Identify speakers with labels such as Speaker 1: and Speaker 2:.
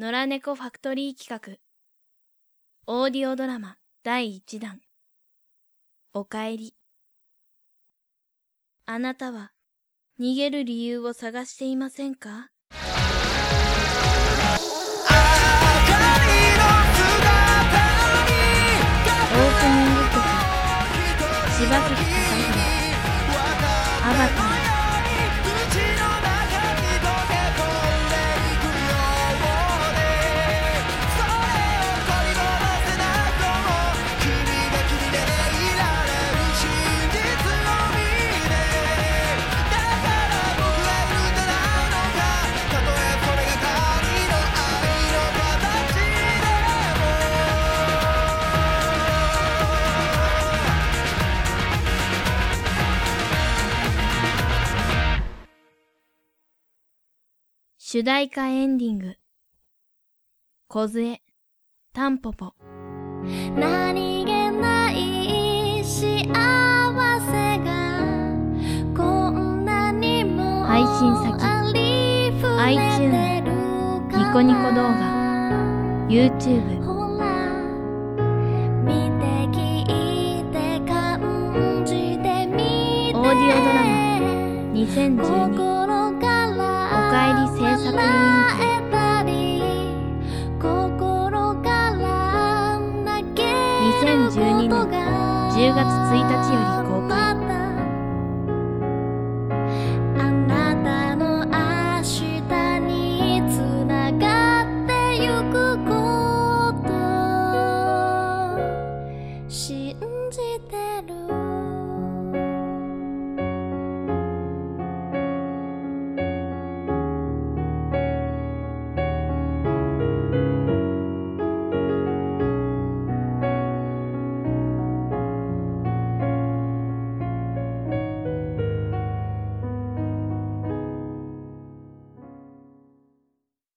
Speaker 1: 野良猫ファクトリー企画。オーディオドラマ第1弾。おかえり。あなたは逃げる理由を探していませんか？オープニング曲。柴崎貴弘アバター主題歌エンディング。小杖。タンポポ。
Speaker 2: 何気ない幸せがこんなにも
Speaker 1: 配信先 iTunes ニコニコ動画。YouTube
Speaker 2: ほら見て聞いて感じてみて。
Speaker 1: オーディオドラマ。2012
Speaker 2: 心から
Speaker 1: おかえり制作委員会
Speaker 2: 笑えたり心から泣ける
Speaker 1: 2012年10月1日より